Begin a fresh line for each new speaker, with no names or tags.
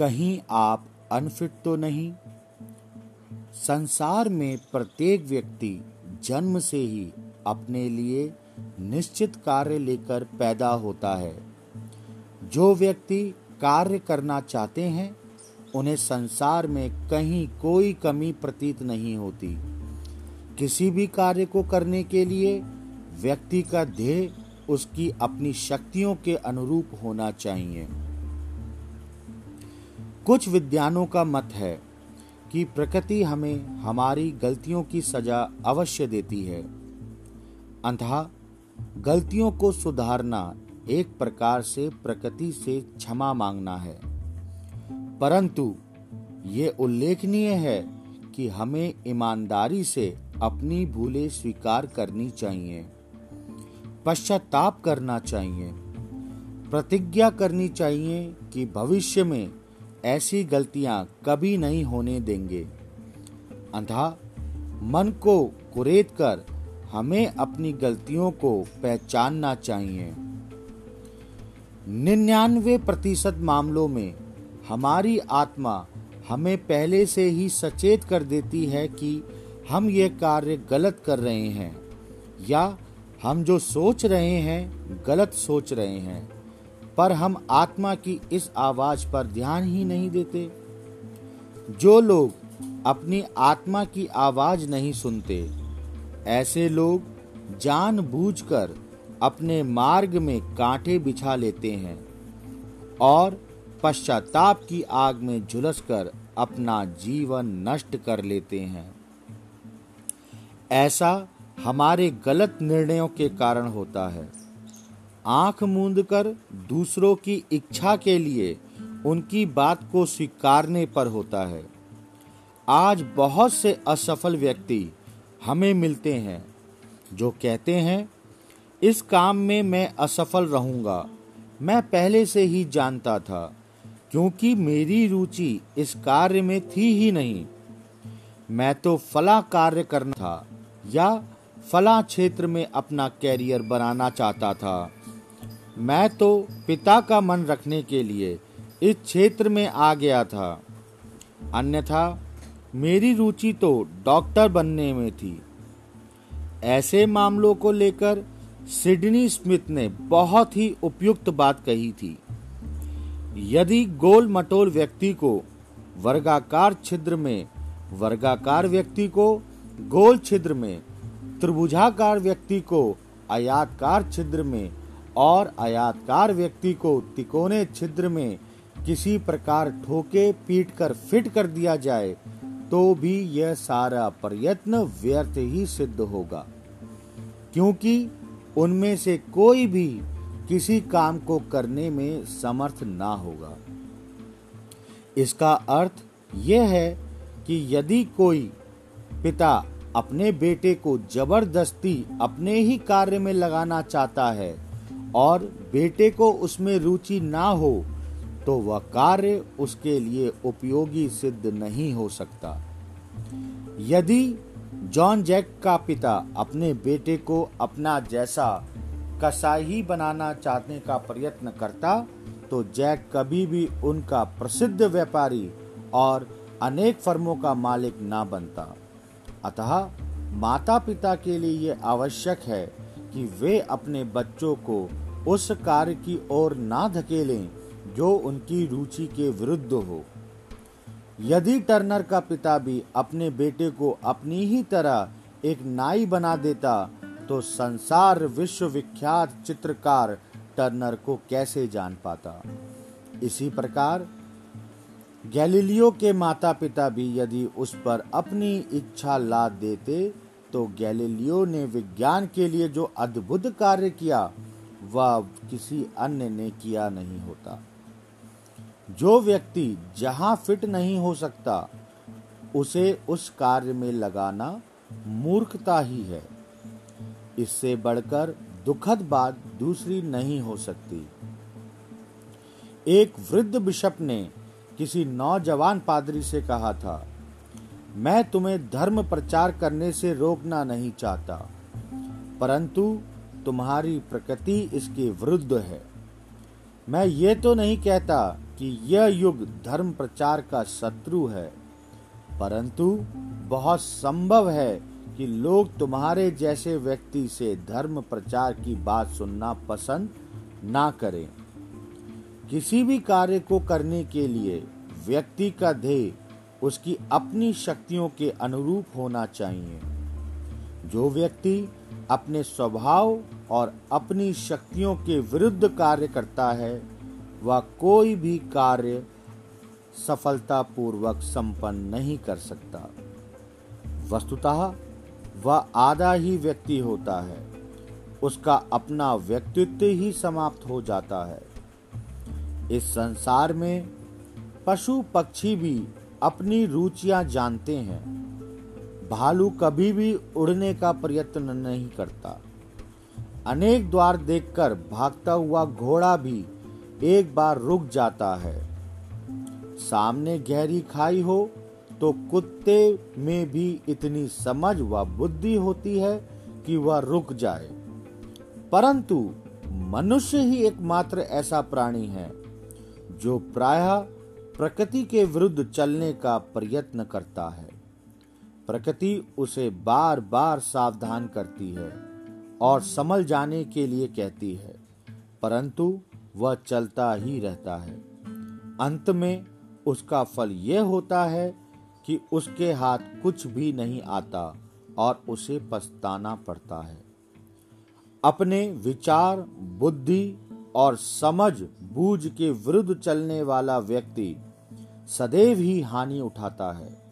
कहीं आप अनफिट तो नहीं? संसार में प्रत्येक व्यक्ति जन्म से ही अपने लिए निश्चित कार्य लेकर पैदा होता है। जो व्यक्ति कार्य करना चाहते हैं, उन्हें संसार में कहीं कोई कमी प्रतीत नहीं होती। किसी भी कार्य को करने के लिए व्यक्ति का ध्येय उसकी अपनी शक्तियों के अनुरूप होना चाहिए। कुछ विद्वानों का मत है कि प्रकृति हमें हमारी गलतियों की सजा अवश्य देती है। अंतः गलतियों को सुधारना एक प्रकार से प्रकृति से क्षमा मांगना है। परंतु, ये उल्लेखनीय है कि हमें ईमानदारी से अपनी भूलें स्वीकार करनी चाहिए, पश्चाताप करना चाहिए, प्रतिज्ञा करनी चाहिए कि भविष्य में ऐसी गलतियाँ कभी नहीं होने देंगे। अंधा मन को कुरेद कर हमें अपनी गलतियों को पहचानना चाहिए। निन्यानवे प्रतिशत मामलों में हमारी आत्मा हमें पहले से ही सचेत कर देती है कि हम ये कार्य गलत कर रहे हैं, या हम जो सोच रहे हैं, गलत सोच रहे हैं। पर हम आत्मा की इस आवाज़ पर ध्यान ही नहीं देते। जो लोग अपनी आत्मा की आवाज़ नहीं सुनते, ऐसे लोग जानबूझकर अपने मार्ग में कांटे बिछा लेते हैं और पश्चाताप की आग में झुलसकर अपना जीवन नष्ट कर लेते हैं। ऐसा हमारे गलत निर्णयों के कारण होता है। आँख मूंद कर दूसरों की इच्छा के लिए उनकी बात को स्वीकारने पर होता है। आज बहुत से असफल व्यक्ति हमें मिलते हैं, जो कहते हैं, इस काम में मैं असफल रहूँगा। मैं पहले से ही जानता था, क्योंकि मेरी रुचि इस कार्य में थी ही नहीं। मैं तो फला कार्य करना था या फला क्षेत्र में अपना कैरियर बनाना चाहता था। मैं तो पिता का मन रखने के लिए इस क्षेत्र में आ गया था। अन्यथा मेरी रुचि तो डॉक्टर बनने में थी। ऐसे मामलों को लेकर सिडनी स्मिथ ने बहुत ही उपयुक्त बात कही थी। यदि गोल मटोल व्यक्ति को वर्गाकार छिद्र में, वर्गाकार व्यक्ति को गोल छिद्र में, त्रिभुजाकार व्यक्ति को आयातकार छिद्र में और आयातकार व्यक्ति को तिकोने छिद्र में किसी प्रकार ठोके पीट कर फिट कर दिया जाए तो भी यह सारा प्रयत्न व्यर्थ ही सिद्ध होगा। क्योंकि उनमें से कोई भी किसी काम को करने में समर्थ ना होगा। इसका अर्थ यह है कि यदि कोई पिता अपने बेटे को ज़बरदस्ती अपने ही कार्य में लगाना चाहता है और बेटे को उसमें रुचि ना हो तो वह कार्य उसके लिए उपयोगी सिद्ध नहीं हो सकता। यदि जॉन जैक का पिता अपने बेटे को अपना जैसा कसाई बनाना चाहने का प्रयत्न करता तो जैक कभी भी उनका प्रसिद्ध व्यापारी और अनेक फर्मों का मालिक ना बनता। अतः माता पिता के लिए यह आवश्यक है कि वे अपने बच्चों को उस कार्य की ओर ना धकेलें जो उनकी रुचि के विरुद्ध हो। यदि टर्नर का पिता भी अपने बेटे को अपनी ही तरह एक नाई बना देता तो संसार विश्वविख्यात चित्रकार टर्नर को कैसे जान पाता? इसी प्रकार, गैलीलियो के माता पिता भी यदि उस पर अपनी इच्छा लाद देते तो गैलीलियो ने विज्ञान के लिए जो अद्भुत कार्य किया, वह किसी अन्य ने किया नहीं होता। जो व्यक्ति जहाँ फिट नहीं हो सकता, उसे उस कार्य में लगाना मूर्खता ही है। इससे बढ़कर दुखद बात दूसरी नहीं हो सकती। एक वृद्ध बिशप ने किसी नौजवान पादरी से कहा था मैं तुम्हें धर्म प्रचार करने से रोकना नहीं चाहता, परंतु तुम्हारी प्रकृति इसके विरुद्ध है। मैं ये तो नहीं कहता कि यह युग धर्म प्रचार का शत्रु है, परंतु बहुत संभव है कि लोग तुम्हारे जैसे व्यक्ति से धर्म प्रचार की बात सुनना पसंद ना करें। किसी भी कार्य को करने के लिए व्यक्ति का ध्येय उसकी अपनी शक्तियों के अनुरूप होना चाहिए। जो व्यक्ति अपने स्वभाव और अपनी शक्तियों के विरुद्ध कार्य करता है, वह कोई भी कार्य सफलतापूर्वक संपन्न नहीं कर सकता। वस्तुतः वह आधा ही व्यक्ति होता है। उसका अपना व्यक्तित्व ही समाप्त हो जाता है। इस संसार में पशु पक्षी भी अपनी रुचियाँ जानते हैं। भालू कभी भी उड़ने का प्रयत्न नहीं करता। अनेक द्वार देखकर भागता हुआ घोड़ा भी एक बार रुक जाता है। सामने गहरी खाई हो तो कुत्ते में भी इतनी समझ व बुद्धि होती है कि वह रुक जाए। परंतु मनुष्य ही एकमात्र ऐसा प्राणी है, जो प्रायः प्रकृति के विरुद्ध चलने का प्रयत्न करता है। प्रकृति उसे बार बार सावधान करती है और समझ जाने के लिए कहती है, परंतु वह चलता ही रहता है। अंत में उसका फल यह होता है कि उसके हाथ कुछ भी नहीं आता और उसे पछताना पड़ता है। अपने विचार, बुद्धि और समझ, बूझ के विरुद्ध चलने वाला व्यक्ति सदैव ही हानि उठाता है।